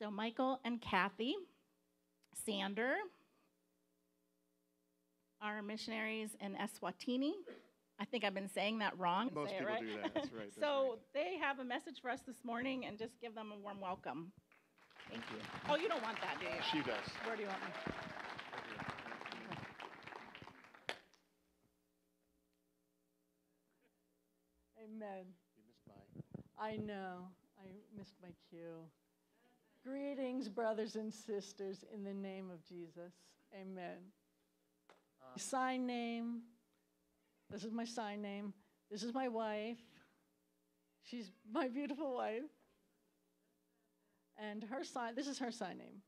So, Michael and Kathy Sander are missionaries in Eswatini. I think I've been saying that wrong. Most Say it people right? do that. That's right. That's so, right. they have a message for us this morning and just give them a warm welcome. Thank you. Oh, you don't want that, do you? She does. Where do you want me? Amen. You missed my. I know. I missed my cue. Greetings, brothers and sisters, in the name of Jesus. Amen. sign name. This is my sign name. This is my wife. She's my beautiful wife. And her sign, this is her sign name.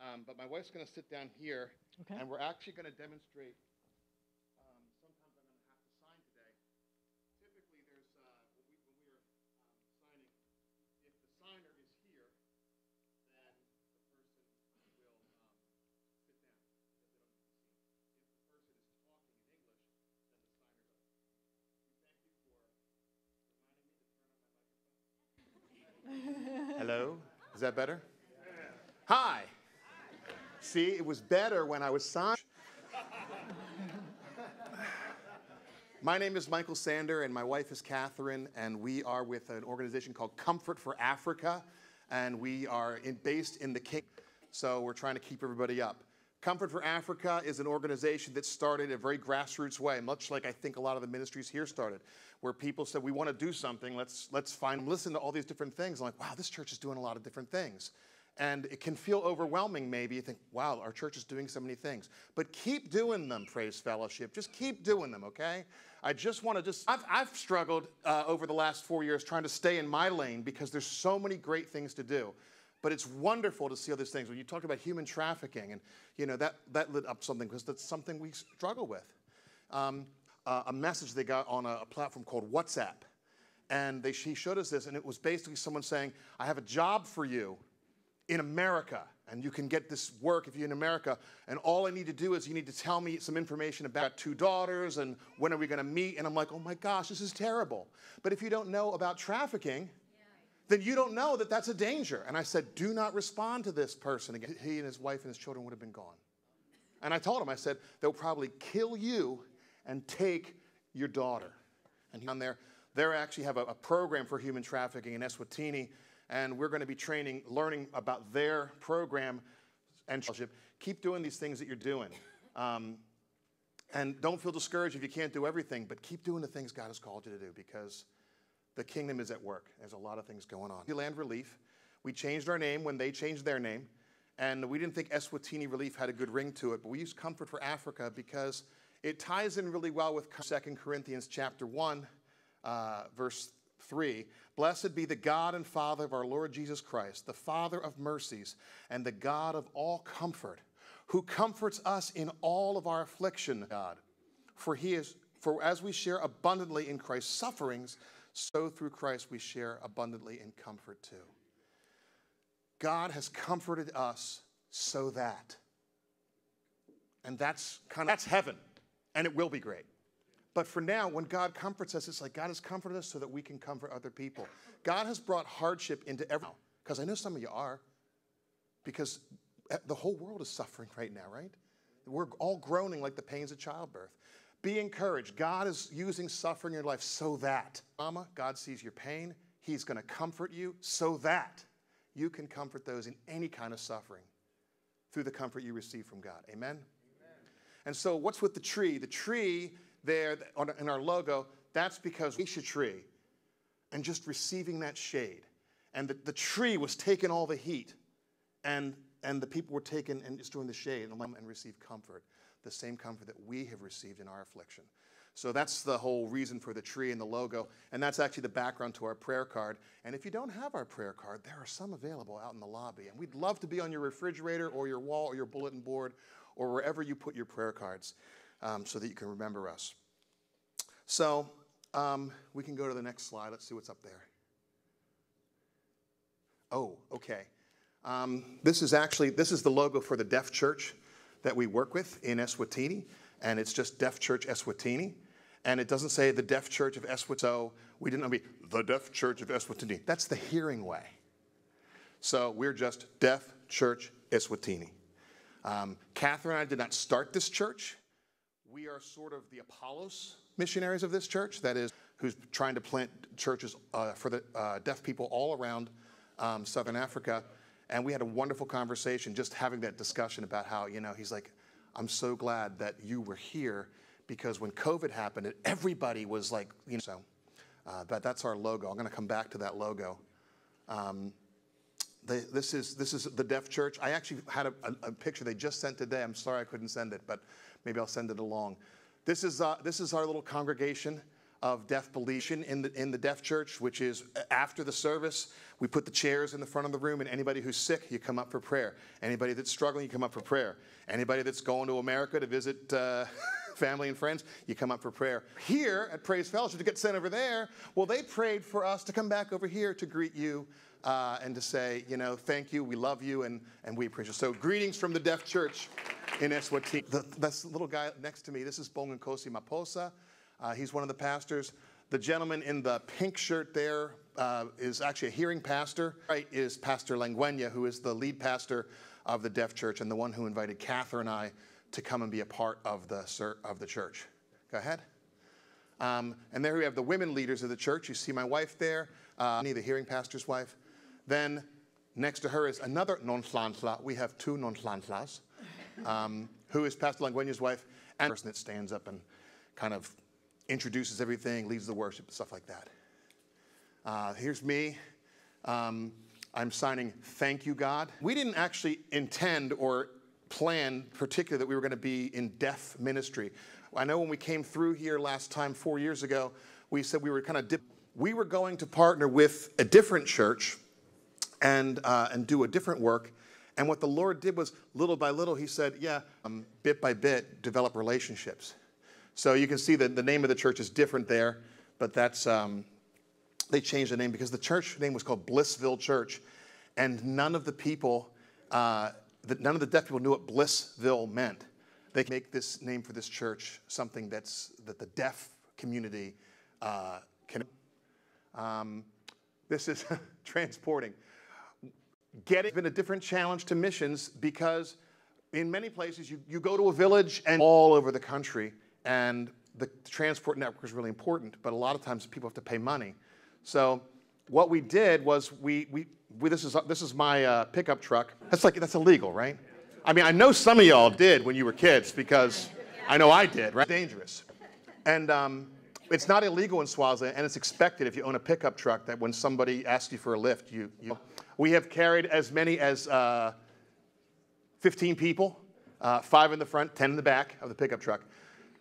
Um, but my wife's going to sit down here, Okay. and we're actually going to demonstrate. Hello, is that better? Hi. See, it was better when I was signed. My name is Michael Sander, and my wife is Catherine, and we are with an organization called Comfort for Africa, and we are in, based in the King. So we're trying to keep everybody up. Comfort for Africa is an organization that started a very grassroots way, much like I think a lot of the ministries here started, where people said, "We want to do something. Let's let's find listen to all these different things." I'm like, "Wow, this church is doing a lot of different things." And it can feel overwhelming, maybe. You think, wow, our church is doing so many things. But keep doing them, Praise Fellowship. Just keep doing them, okay? I just want to just, I've, I've struggled uh, over the last four years trying to stay in my lane because there's so many great things to do. But it's wonderful to see all these things. When you talked about human trafficking, and you know that, that lit up something because that's something we struggle with. Um, uh, a message they got on a, a platform called WhatsApp, and they, she showed us this, and it was basically someone saying, "I have a job for you in America, and you can get this work if you're in America. And all I need to do is you need to tell me some information about two daughters and when are we going to meet. And I'm like, oh my gosh, this is terrible. But if you don't know about trafficking, then you don't know that that's a danger. And I said, do not respond to this person again. He and his wife and his children would have been gone. And I told him, I said, they'll probably kill you and take your daughter. And he's on there, they actually have a, a program for human trafficking in Eswatini, and we're going to be training, learning about their program and. Keep doing these things that you're doing. Um, and don't feel discouraged if you can't do everything, but keep doing the things God has called you to do because the kingdom is at work. There's a lot of things going on. Land Relief, we changed our name when they changed their name, and we didn't think Eswatini Relief had a good ring to it, but we used Comfort for Africa because it ties in really well with 2 Corinthians chapter 1, uh, verse 3 Blessed be the God and Father of our Lord Jesus Christ, the Father of mercies and the God of all comfort, who comforts us in all of our affliction, God. For he is for as we share abundantly in Christ's sufferings, so through Christ we share abundantly in comfort too. God has comforted us so that. And that's kind of that's heaven, and it will be great. But for now, when God comforts us, it's like God has comforted us so that we can comfort other people. God has brought hardship into every because I know some of you are, because eh, the whole world is suffering right now, right? We're all groaning like the pains of childbirth. Be encouraged. God is using suffering in your life so that, Mama, God sees your pain. He's going to comfort you so that you can comfort those in any kind of suffering through the comfort you receive from God. Amen? Amen. And so, what's with the tree? The tree there in our logo, that's because we should tree and just receiving that shade. And the, the tree was taking all the heat, and, and the people were taken and just doing the shade and, and receive comfort, the same comfort that we have received in our affliction. So that's the whole reason for the tree and the logo. And that's actually the background to our prayer card. And if you don't have our prayer card, there are some available out in the lobby. And we'd love to be on your refrigerator or your wall or your bulletin board or wherever you put your prayer cards um, so that you can remember us. So um, we can go to the next slide. Let's see what's up there. Oh, okay. Um, this is actually this is the logo for the Deaf Church that we work with in Eswatini, and it's just Deaf Church Eswatini, and it doesn't say the Deaf Church of Eswatini. So we didn't want to be the Deaf Church of Eswatini. That's the hearing way. So we're just Deaf Church Eswatini. Um, Catherine and I did not start this church. We are sort of the Apollos missionaries of this church, that is, who's trying to plant churches uh, for the uh, deaf people all around um, Southern Africa. And we had a wonderful conversation just having that discussion about how, you know, he's like, I'm so glad that you were here because when COVID happened, everybody was like, you know, so. Uh, but that's our logo. I'm going to come back to that logo. Um, this, is, this is the deaf church. I actually had a, a, a, picture they just sent today. I'm sorry I couldn't send it, but maybe I'll send it along. This is, uh, this is our little congregation of deaf belief in the, in the deaf church, which is after the service, we put the chairs in the front of the room, and anybody who's sick, you come up for prayer. Anybody that's struggling, you come up for prayer. Anybody that's going to America to visit uh, family and friends, you come up for prayer. Here at Praise Fellowship, to get sent over there, well, they prayed for us to come back over here to greet you uh, and to say, you know, thank you, we love you, and, and we appreciate you. So, greetings from the Deaf Church in Eswatini. This little guy next to me, this is Bongankosi Maposa. Uh, he's one of the pastors. The gentleman in the pink shirt there uh, is actually a hearing pastor. Right is Pastor Languena, who is the lead pastor of the Deaf Church and the one who invited Catherine and I to come and be a part of the, of the church. Go ahead. Um, and there we have the women leaders of the church. You see my wife there, uh, the hearing pastor's wife. Then next to her is another non-flansla. We have two non-flanslas, um, who is Pastor Languena's wife, and the person that stands up and kind of introduces everything, leads the worship, stuff like that. Uh, here's me. Um, I'm signing Thank You, God. We didn't actually intend or plan particularly that we were going to be in deaf ministry. I know when we came through here last time, four years ago, we said we were kind of dip- we were going to partner with a different church and, uh, and do a different work. And what the Lord did was little by little, He said, yeah, um, bit by bit, develop relationships. So you can see that the name of the church is different there, but that's, um, they changed the name because the church name was called Blissville Church. And none of the people, uh, none of the deaf people knew what Blissville meant. They make this name for this church something that's, that the deaf community uh, can. Um, this is transporting getting been a different challenge to missions because in many places you, you go to a village and all over the country and the transport network is really important but a lot of times people have to pay money. So what we did was we, we, we this is this is my uh, pickup truck. That's like that's illegal right? I mean i know some of y'all did when you were kids because i know i did right? Dangerous. And um, it's not illegal in Swaziland, and it's expected if you own a pickup truck that when somebody asks you for a lift, you, you we have carried as many as uh, 15 people, uh, five in the front, 10 in the back of the pickup truck.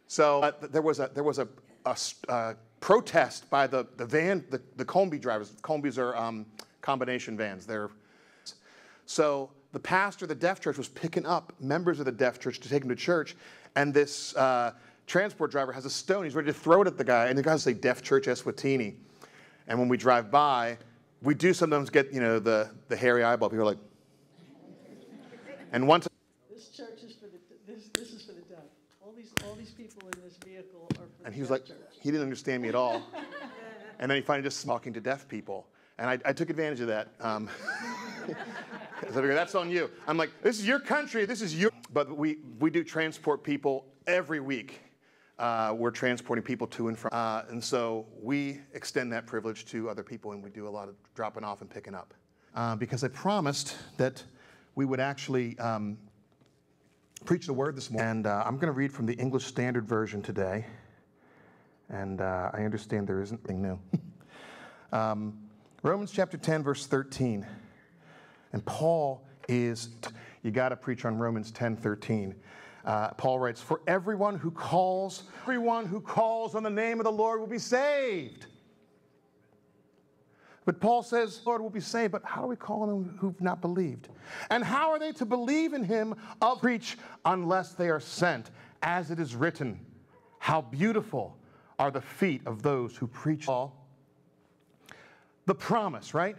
So uh, there was a, there was a, a uh, protest by the, the van, the, the Kombi drivers. Kombis are um, combination vans. They're, so the pastor of the deaf church was picking up members of the deaf church to take them to church, and this uh, transport driver has a stone. He's ready to throw it at the guy, and the guy say, Deaf Church Eswatini. And when we drive by, we do sometimes get, you know, the, the hairy eyeball. People are like, and once. This church is for the, this, this is for the deaf. All these, all these people in this vehicle are And he was like, he didn't understand me at all. and then he finally just talking to deaf people. And I, I took advantage of that. Um, so figured, that's on you. I'm like, this is your country, this is your. But we, we do transport people every week uh, we're transporting people to and from. Uh, and so we extend that privilege to other people and we do a lot of dropping off and picking up. Uh, because I promised that we would actually um, preach the word this morning. And uh, I'm going to read from the English Standard Version today. And uh, I understand there isn't anything new. um, Romans chapter 10, verse 13. And Paul is, you got to preach on Romans 10, 13. Uh, Paul writes, For everyone who calls, everyone who calls on the name of the Lord will be saved. But Paul says, Lord will be saved, but how do we call on them who've not believed? And how are they to believe in him of preach unless they are sent? As it is written, how beautiful are the feet of those who preach all. The promise, right?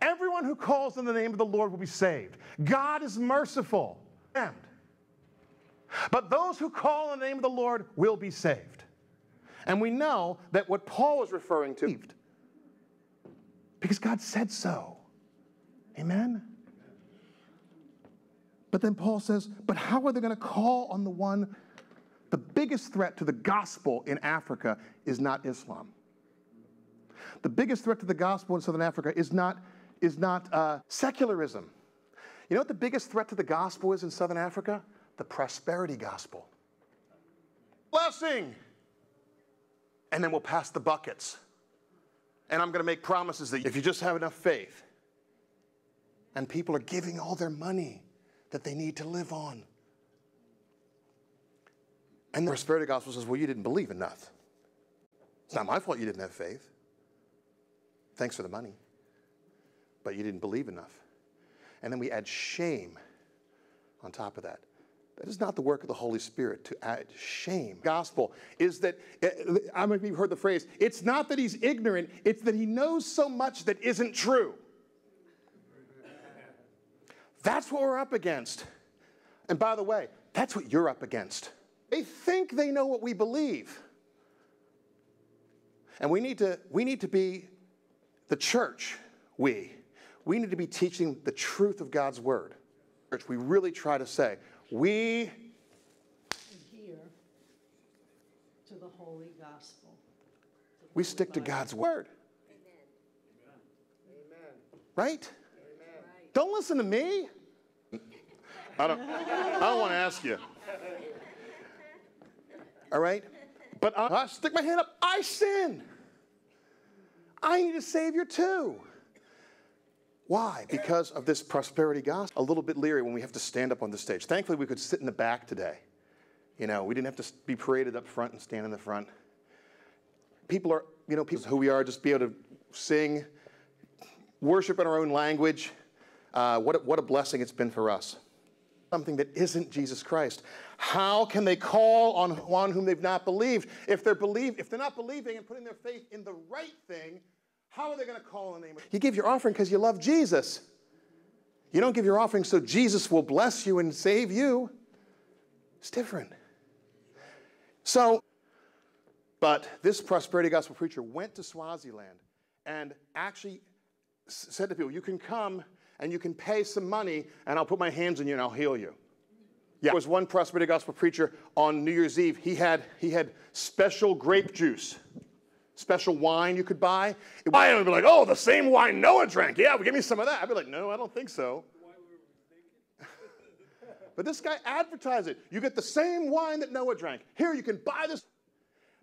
Everyone who calls on the name of the Lord will be saved. God is merciful. and But those who call on the name of the Lord will be saved. And we know that what Paul is referring to, because God said so. Amen? But then Paul says, but how are they going to call on the one? The biggest threat to the gospel in Africa is not Islam. The biggest threat to the gospel in Southern Africa is not, is not uh, secularism. You know what the biggest threat to the gospel is in Southern Africa? The prosperity gospel. Blessing! And then we'll pass the buckets. And I'm going to make promises that if you just have enough faith, and people are giving all their money that they need to live on. And the prosperity gospel says, Well, you didn't believe enough. It's not my fault you didn't have faith. Thanks for the money. But you didn't believe enough. And then we add shame on top of that. That is not the work of the Holy Spirit to add shame. Gospel is that, eh, I mean, you've heard the phrase, it's not that he's ignorant, it's that he knows so much that isn't true. That's what we're up against. And by the way, that's what you're up against. They think they know what we believe. And we need to, we need to be the church, we. We need to be teaching the truth of God's word. Church, we really try to say, we adhere to the holy gospel. we stick to God's word. Amen. Right? Don't listen to me. I don't, I don't want to ask you. All right? But I, I stick my hand up. I sin. I need a Savior too. Why? Because of this prosperity gospel. A little bit leery when we have to stand up on the stage. Thankfully, we could sit in the back today. You know, we didn't have to be paraded up front and stand in the front. People are, you know, people who we are, just be able to sing, worship in our own language. Uh, what, a, what a blessing it's been for us. Something that isn't Jesus Christ. How can they call on one whom they've not believed? If they're believe, if they're not believing and putting their faith in the right thing, how are they going to call on the name of? You give your offering because you love Jesus. You don't give your offering so Jesus will bless you and save you. It's different. So, but this prosperity gospel preacher went to Swaziland and actually said to people, You can come and you can pay some money, and I'll put my hands on you and I'll heal you. Yeah. There was one prosperity gospel preacher on New Year's Eve. He had, he had special grape juice, special wine you could buy. I would be like, oh, the same wine Noah drank. Yeah, well, give me some of that. I'd be like, no, I don't think so. but this guy advertised it. You get the same wine that Noah drank. Here, you can buy this.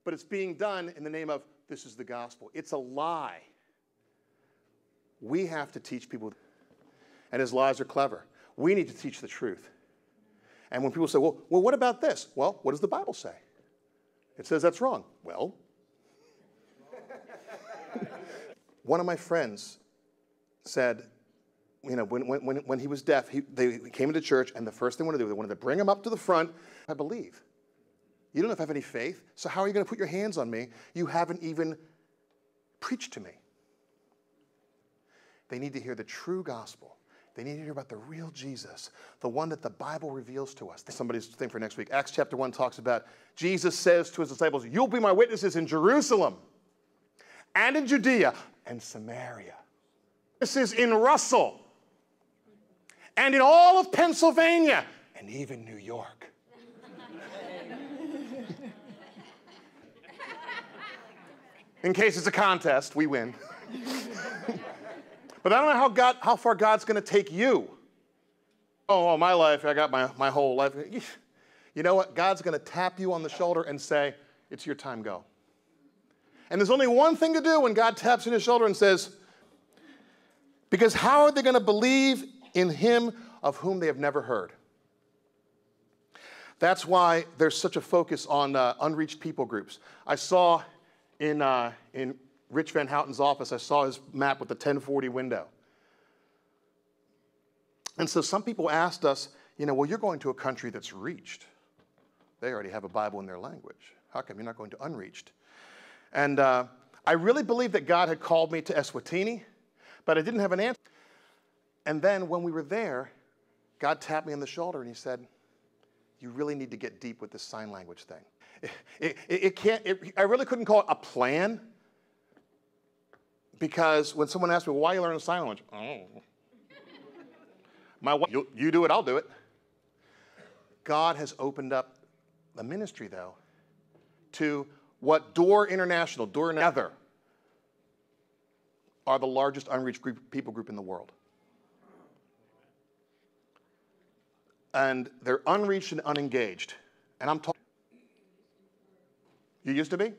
But it's being done in the name of this is the gospel. It's a lie. We have to teach people, and his lies are clever. We need to teach the truth. And when people say, well, well, what about this? Well, what does the Bible say? It says that's wrong. Well, one of my friends said, you know, when, when, when he was deaf, he, they came into church, and the first thing they wanted to do, they wanted to bring him up to the front. I believe. You don't have any faith, so how are you going to put your hands on me? You haven't even preached to me. They need to hear the true gospel. They need to hear about the real Jesus, the one that the Bible reveals to us. Somebody's thing for next week. Acts chapter 1 talks about Jesus says to his disciples, You'll be my witnesses in Jerusalem and in Judea and Samaria. This is in Russell and in all of Pennsylvania and even New York. in case it's a contest, we win. But I don't know how, God, how far God's going to take you. Oh, oh, my life, I got my, my whole life. You know what? God's going to tap you on the shoulder and say, It's your time, go. And there's only one thing to do when God taps on the shoulder and says, Because how are they going to believe in him of whom they have never heard? That's why there's such a focus on uh, unreached people groups. I saw in, uh, in Rich Van Houten's office, I saw his map with the 1040 window. And so some people asked us, you know, well, you're going to a country that's reached. They already have a Bible in their language. How come you're not going to unreached? And uh, I really believed that God had called me to Eswatini, but I didn't have an answer. And then when we were there, God tapped me on the shoulder and he said, You really need to get deep with this sign language thing. It, it, it can't, it, I really couldn't call it a plan because when someone asked me, why are you learning sign language? Oh. My wife, you, you do it, I'll do it. God has opened up the ministry, though, to what Door International, Door Nether, are the largest unreached group, people group in the world. And they're unreached and unengaged. And I'm talking. You used to be?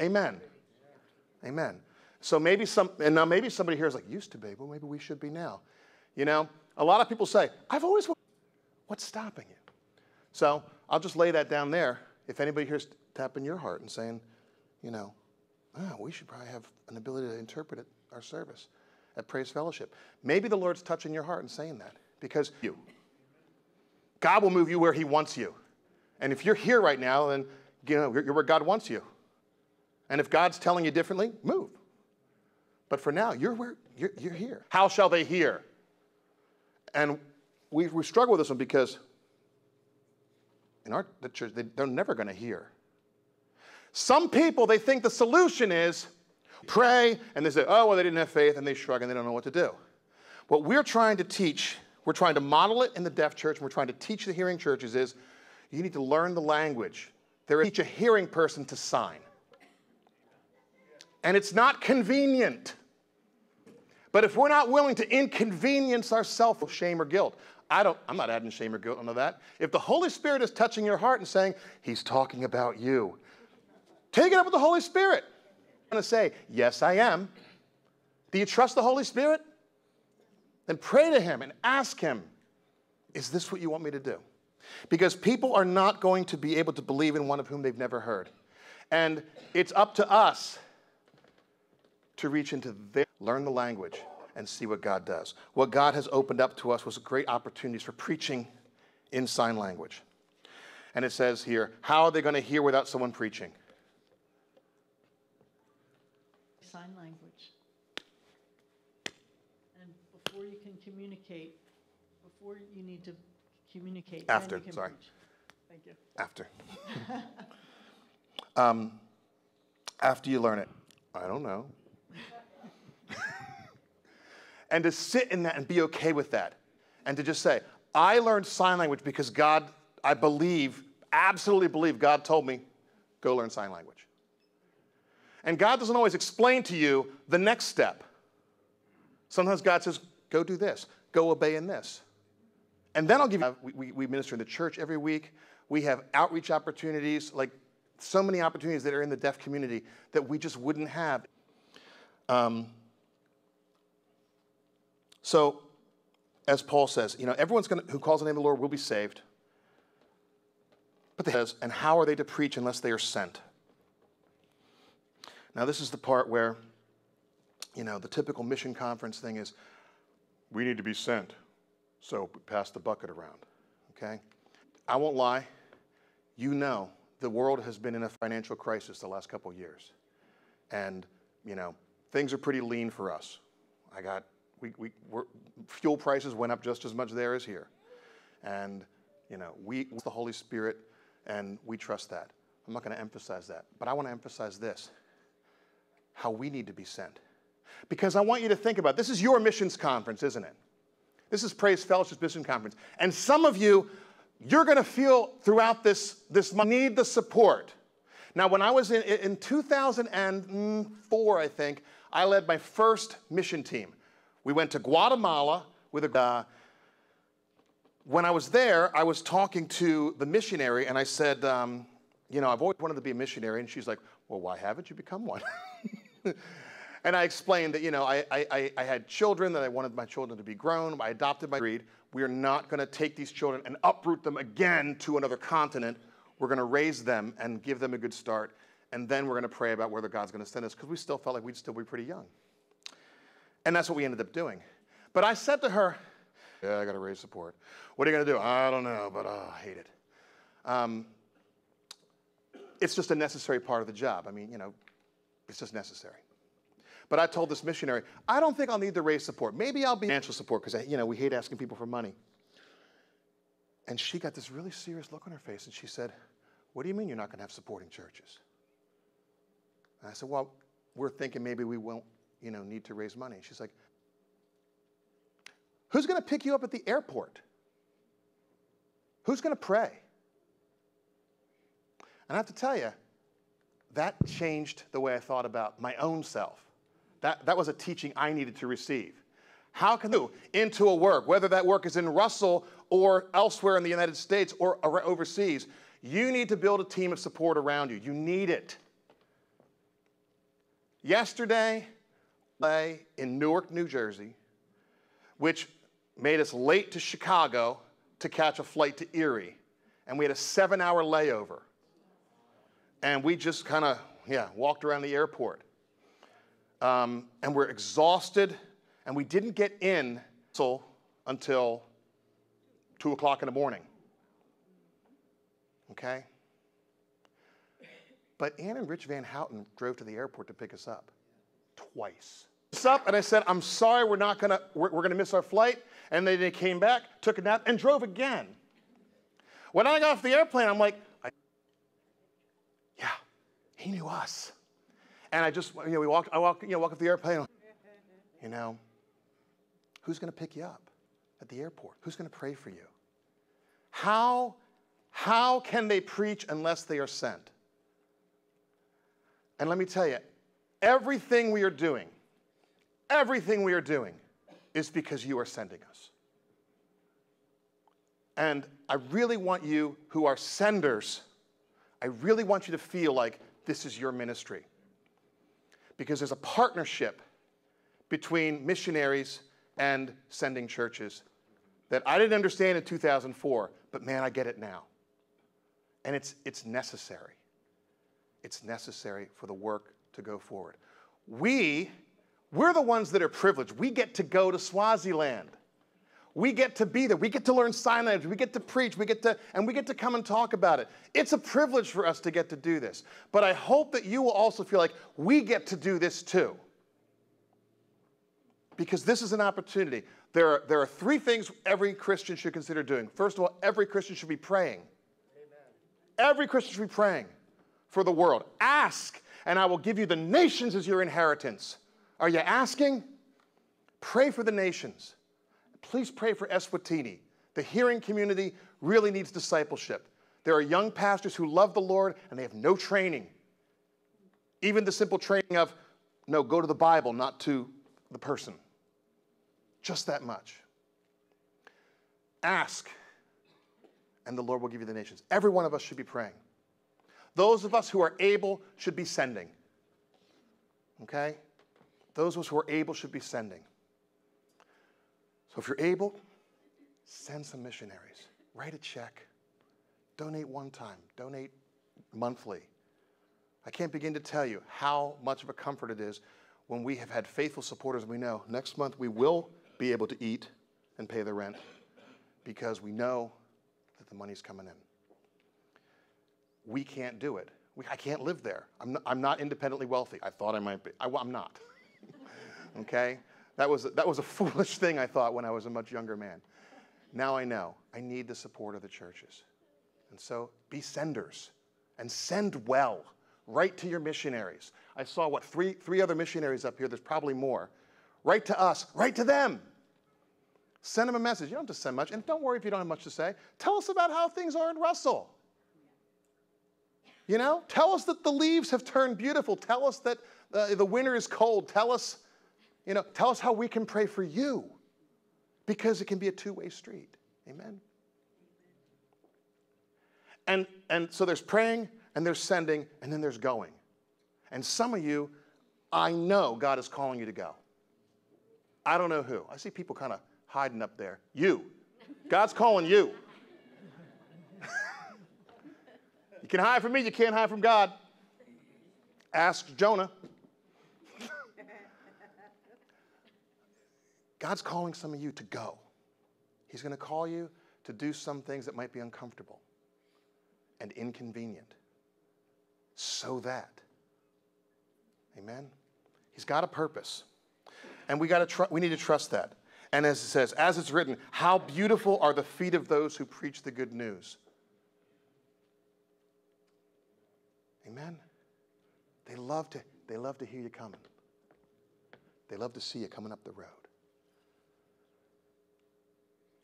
Amen. Amen. So maybe some, and now maybe somebody here is like, used to be, well, maybe we should be now. You know, a lot of people say, I've always, what's stopping you? So I'll just lay that down there. If anybody here's tapping your heart and saying, you know, oh, we should probably have an ability to interpret it, our service at Praise Fellowship. Maybe the Lord's touching your heart and saying that because you. God will move you where He wants you. And if you're here right now, then you know, you're where God wants you. And if God's telling you differently, move. But for now, you're where you're, you're here. How shall they hear? And we, we struggle with this one because in our the church, they, they're never going to hear. Some people, they think the solution is pray, and they say, oh, well, they didn't have faith, and they shrug and they don't know what to do. What we're trying to teach, we're trying to model it in the deaf church, and we're trying to teach the hearing churches is you need to learn the language. They're teach a hearing person to sign. And it's not convenient. But if we're not willing to inconvenience ourselves with shame or guilt, I don't, I'm not adding shame or guilt onto that. If the Holy Spirit is touching your heart and saying, He's talking about you, take it up with the Holy Spirit. I'm going to say, Yes, I am. Do you trust the Holy Spirit? Then pray to Him and ask Him, Is this what you want me to do? Because people are not going to be able to believe in one of whom they've never heard. And it's up to us to reach into their, learn the language, and see what God does. What God has opened up to us was great opportunities for preaching in sign language. And it says here, how are they going to hear without someone preaching? Sign language. And before you can communicate, before you need to communicate. After, sorry. preach. Thank you. After. um, after you learn it, I don't know. And to sit in that and be okay with that. And to just say, I learned sign language because God, I believe, absolutely believe God told me, go learn sign language. And God doesn't always explain to you the next step. Sometimes God says, go do this, go obey in this. And then I'll give you, we, we, we minister in the church every week. We have outreach opportunities, like so many opportunities that are in the deaf community that we just wouldn't have. Um, so, as Paul says, you know, everyone's gonna, who calls the name of the Lord will be saved. But they says, and how are they to preach unless they are sent? Now, this is the part where, you know, the typical mission conference thing is, we need to be sent. So pass the bucket around, okay? I won't lie. You know, the world has been in a financial crisis the last couple years. And, you know, things are pretty lean for us. I got, we, we, fuel prices went up just as much there as here. And, you know, we, it's the Holy Spirit, and we trust that. I'm not going to emphasize that. But I want to emphasize this how we need to be sent. Because I want you to think about this is your missions conference, isn't it? This is Praise Fellowship's Mission Conference. And some of you, you're going to feel throughout this, this need the support. Now, when I was in, in 2004, I think, I led my first mission team. We went to Guatemala with a. Uh, when I was there, I was talking to the missionary, and I said, um, You know, I've always wanted to be a missionary. And she's like, Well, why haven't you become one? and I explained that, you know, I, I, I had children, that I wanted my children to be grown. I adopted my breed. We are not going to take these children and uproot them again to another continent. We're going to raise them and give them a good start. And then we're going to pray about whether God's going to send us because we still felt like we'd still be pretty young. And that's what we ended up doing. But I said to her, Yeah, I got to raise support. What are you going to do? I don't know, but oh, I hate it. Um, it's just a necessary part of the job. I mean, you know, it's just necessary. But I told this missionary, I don't think I'll need to raise support. Maybe I'll be financial support because, you know, we hate asking people for money. And she got this really serious look on her face and she said, What do you mean you're not going to have supporting churches? And I said, Well, we're thinking maybe we won't, you know, need to raise money. She's like, Who's going to pick you up at the airport? Who's going to pray? And I have to tell you, that changed the way I thought about my own self. That, that was a teaching I needed to receive. How can you into a work, whether that work is in Russell or elsewhere in the United States or overseas, you need to build a team of support around you. You need it. Yesterday, in Newark, New Jersey, which made us late to Chicago to catch a flight to Erie. And we had a seven hour layover. And we just kind of, yeah, walked around the airport. Um, and we're exhausted, and we didn't get in until 2 o'clock in the morning. Okay? But Ann and Rich Van Houten drove to the airport to pick us up twice. Up and I said, I'm sorry, we're not gonna, we're, we're gonna miss our flight. And then they came back, took a nap, and drove again. When I got off the airplane, I'm like, yeah, he knew us. And I just, you know, we walked, I walked, you know, walk off the airplane. You know, who's to pick you up at the airport? Who's to pray for you? How, how can they preach unless they are sent? And let me tell you, everything we are doing, everything we are doing is because you are sending us. And I really want you who are senders, I really want you to feel like this is your ministry. Because there's a partnership between missionaries and sending churches that I didn't understand in 2004, but man, I get it now. And it's, it's necessary. It's necessary for the work to go forward. We, we're the ones that are privileged. We get to go to Swaziland. We get to be there. We get to learn sign language. We get to preach. We get to, and we get to come and talk about it. It's a privilege for us to get to do this. But I hope that you will also feel like we get to do this too. Because this is an opportunity. There are, there are three things every Christian should consider doing. First of all, every Christian should be praying. Amen. Every Christian should be praying for the world. Ask, and I will give you the nations as your inheritance. Are you asking? Pray for the nations please pray for Eswatini. The hearing community really needs discipleship. There are young pastors who love the Lord and they have no training. Even the simple training of, no, go to the Bible, not to the person. Just that much. Ask, and the Lord will give you the nations. Every one of us should be praying. Those of us who are able should be sending. Okay? Those who are able should be sending. So if you're able, send some missionaries. Write a check. Donate one time. Donate monthly. I can't begin to tell you how much of a comfort it is when we have had faithful supporters. and We know next month we will be able to eat and pay the rent because we know that the money's coming in. We can't do it. We, I can't live there. I'm not, I'm not independently wealthy. I thought I might be. I, I'm not. Okay? That was, that was a foolish thing I thought when I was a much younger man. Now I know I need the support of the churches. And so be senders and send well. Write to your missionaries. I saw, what, three, three other missionaries up here. There's probably more. Write to us, write to them. Send them a message. You don't have to send much. And don't worry if you don't have much to say. Tell us about how things are in Russell. You know, tell us that the leaves have turned beautiful. Tell us that uh, the winter is cold. Tell us you know, tell us how we can pray for you because it can be a two way street. Amen. And, and so there's praying and there's sending and then there's going. And some of you, I know God is calling you to go. I don't know who. I see people kind of hiding up there. You. God's calling you. you can hide from me, you can't hide from God. Ask Jonah. God's calling some of you to go. He's going to call you to do some things that might be uncomfortable and inconvenient so that amen? He's got a purpose. And we got to tr- we need to trust that. And as it says as it's written how beautiful are the feet of those who preach the good news. Amen? They love to they love to hear you coming. They love to see you coming up the road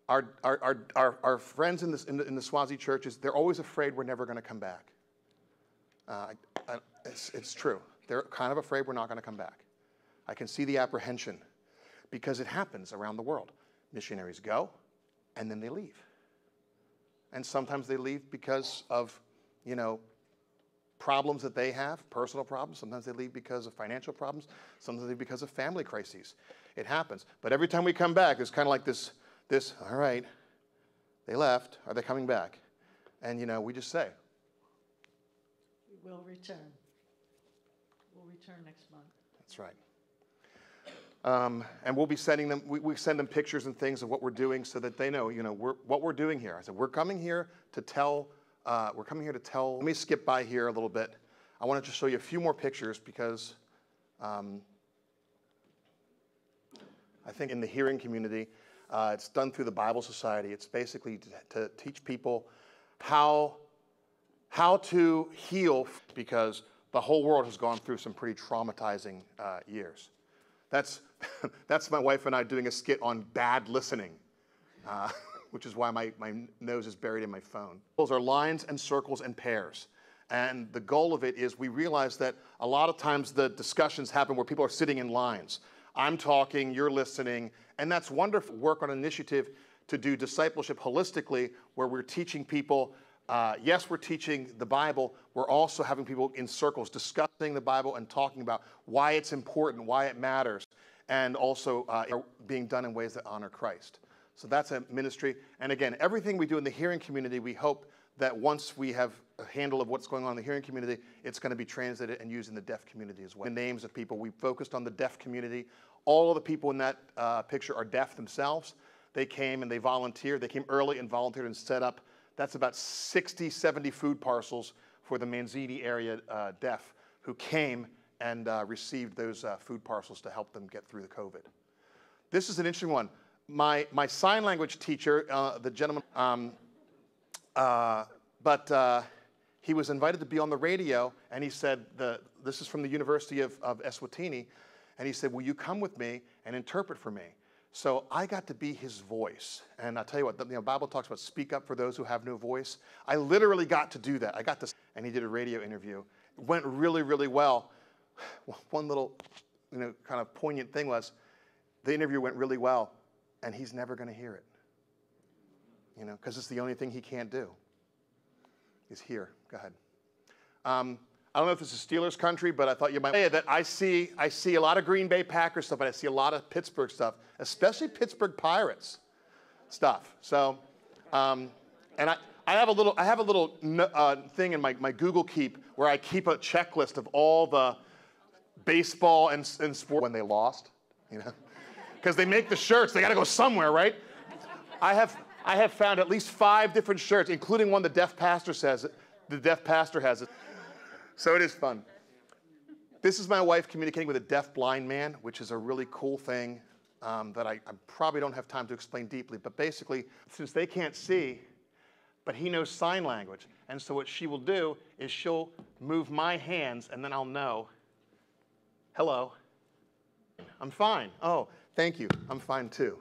our, our, our, our, friends in, this, in, the, in the Swazi churches, they're always afraid we're never going to come back. Uh, it's, it's true. They're kind of afraid we're not going to come back. I can see the apprehension because it happens around the world. Missionaries go and then they leave. And sometimes they leave because of, you know, problems that they have, personal problems. Sometimes they leave because of financial problems. Sometimes they leave because of family crises. It happens. But every time we come back, it's kind of like this, this, all right, they left. Are they coming back? And, you know, we just say, We will return. We'll return next month. That's right. Um, and we'll be sending them, we, we, send them pictures and things of what we're doing so that they know, you know, we're, what we're doing here. I said, we're coming here to tell, uh, we're coming here to tell, let me skip by here a little bit. I want to just show you a few more pictures because um, I think in the hearing community, uh, it's done through the Bible Society. It's basically to, to teach people how, how to heal because the whole world has gone through some pretty traumatizing uh, years. That's, that's my wife and I doing a skit on bad listening, uh, which is why my, my nose is buried in my phone. Those are lines and circles and pairs. And the goal of it is we realize that a lot of times the discussions happen where people are sitting in lines. I'm talking, you're listening, and that's wonderful. Work on an initiative to do discipleship holistically, where we're teaching people. Uh, yes, we're teaching the Bible. We're also having people in circles discussing the Bible and talking about why it's important, why it matters, and also uh, being done in ways that honor Christ. So that's a ministry. And again, everything we do in the hearing community, we hope that once we have a handle of what's going on in the hearing community, it's going to be translated and used in the deaf community as well. The names of people, we focused on the deaf community. All of the people in that uh, picture are deaf themselves. They came and they volunteered. They came early and volunteered and set up. That's about 60, 70 food parcels for the Manzini area uh, deaf who came and uh, received those uh, food parcels to help them get through the COVID. This is an interesting one. My, my sign language teacher, uh, the gentleman, um, uh, but he was invited to be on the radio, and he said, the, This is from the University of, of Eswatini, and he said, Will you come with me and interpret for me? So I got to be his voice. And I'll tell you what, the you know, Bible talks about speak up for those who have no voice. I literally got to do that. I got to, and he did a radio interview. It went really, really well. One little, you know, kind of poignant thing was the interview went really well, and he's never going to hear it. You know, because it's the only thing he can't do. is hear. Go ahead. Um, I don't know if this is Steelers country, but I thought you might say that I see, I see a lot of Green Bay Packers stuff, but I see a lot of Pittsburgh stuff, especially Pittsburgh Pirates stuff. So, um, and I, I have a little, I have a little uh, thing in my, my Google Keep where I keep a checklist of all the baseball and, and sport when they lost, you know, because they make the shirts, they got to go somewhere, right? I have, I have found at least five different shirts, including one the deaf pastor says, the deaf pastor has it. So it is fun. This is my wife communicating with a deaf blind man, which is a really cool thing um, that I, I, probably don't have time to explain deeply. But basically, since they can't see, but he knows sign language. And so what she will do is she'll move my hands, and then I'll know, hello, I'm fine. Oh, thank you, I'm fine too.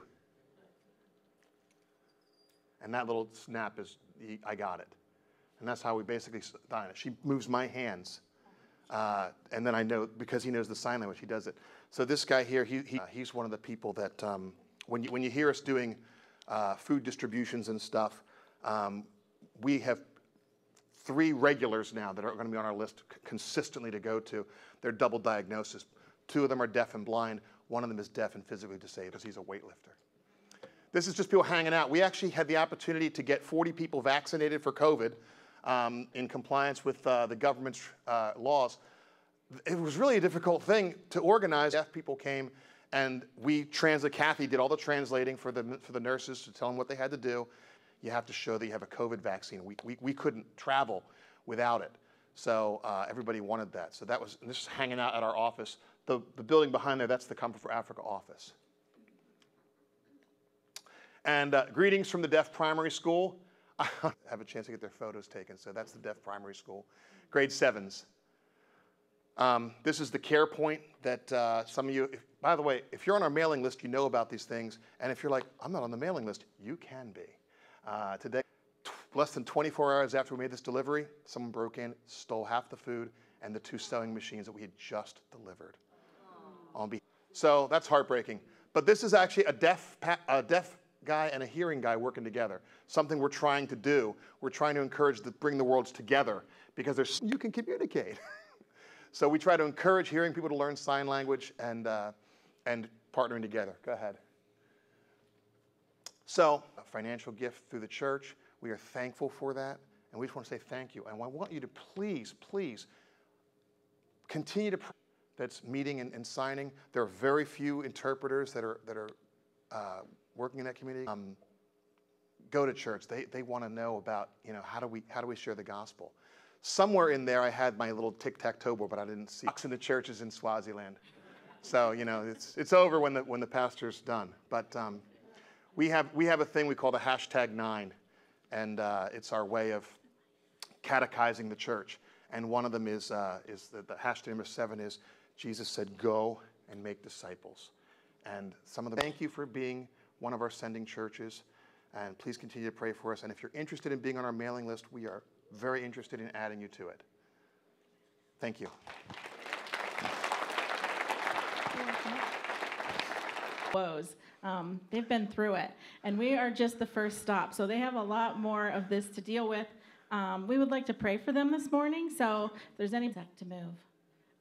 And that little snap is, I got it. And that's how we basically sign it. She moves my hands. Uh, and then I know, because he knows the sign language, he does it. So this guy here, he, he uh, he's one of the people that, um, when, you, when you hear us doing uh, food distributions and stuff, um, we have three regulars now that are going to be on our list consistently to go to. They're double diagnosis. Two of them are deaf and blind. One of them is deaf and physically disabled because he's a weightlifter. This is just people hanging out. We actually had the opportunity to get 40 people vaccinated for COVID um, in compliance with uh, the government's uh, laws. It was really a difficult thing to organize. Deaf people came and we translate, Kathy did all the translating for the, for the nurses to tell them what they had to do. You have to show that you have a COVID vaccine. We, we, we couldn't travel without it. So uh, everybody wanted that. So that was, this is hanging out at our office. The, the building behind there, that's the Comfort for Africa office. And uh, greetings from the Deaf Primary School. I have a chance to get their photos taken. So that's the deaf primary school, grade sevens. Um, this is the care point that uh, some of you, if, by the way, if you're on our mailing list, you know about these things. And if you're like, I'm not on the mailing list, you can be. Uh, today, t- less than 24 hours after we made this delivery, someone broke in, stole half the food and the two sewing machines that we had just delivered. On be- so that's heartbreaking. But this is actually a deaf, pa- a deaf guy and a hearing guy working together. Something we're trying to do. We're trying to encourage to bring the worlds together because there's you can communicate. so we try to encourage hearing people to learn sign language and uh, and partnering together. Go ahead. So a financial gift through the church. We are thankful for that, and we just want to say thank you. And I want you to please, please continue to. Pr- that's meeting and, and signing. There are very few interpreters that are that are uh, working in that community. Um, go to church. They, they want to know about you know how do we how do we share the gospel. Somewhere in there, I had my little tic tac toe board, but I didn't see. In the churches in Swaziland, so you know it's it's over when the when the pastor's done. But um, we have we have a thing we call the hashtag nine, and uh, it's our way of catechizing the church. And one of them is uh, is the, the hashtag number seven is Jesus said, "Go and make disciples." And some of them, thank you for being one of our sending churches. And please continue to pray for us. And if you're interested in being on our mailing list, we are very interested in adding you to it. Thank you. woes. Um, they've been through it, and we are just the first stop. So they have a lot more of this to deal with. Um, we would like to pray for them this morning. So if there's any to move,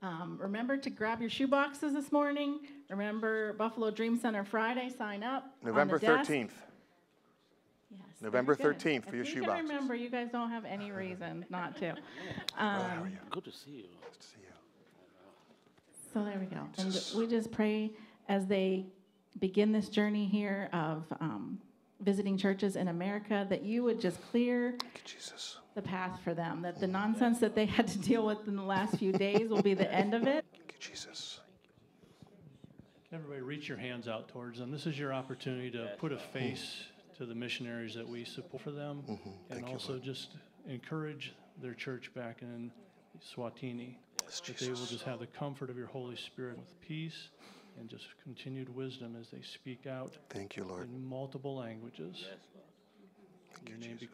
um, remember to grab your shoe boxes this morning. Remember Buffalo Dream Center Friday. Sign up. on the November desk. 13th. Yes, November very good. 13th for If your you shoe can. Remember, you guys don't have any reason not to. How are Um, you? Good to see you. Nice to see you. So there we go. And we just pray as they begin this journey here of um, visiting churches in America that you would just clear Jesus. the path for them, that the nonsense that they had to deal with in the last few days will be the end of it. Thank you, Jesus. Everybody reach your hands out towards them. This is your opportunity to put a face to the missionaries that we support for them. And Thank you, also just encourage their church back in Eswatini. Yes, That they will just have the comfort of your Holy Spirit with peace and just continued wisdom as they speak out Thank you, Lord. in multiple languages. Thank you, Your name Jesus.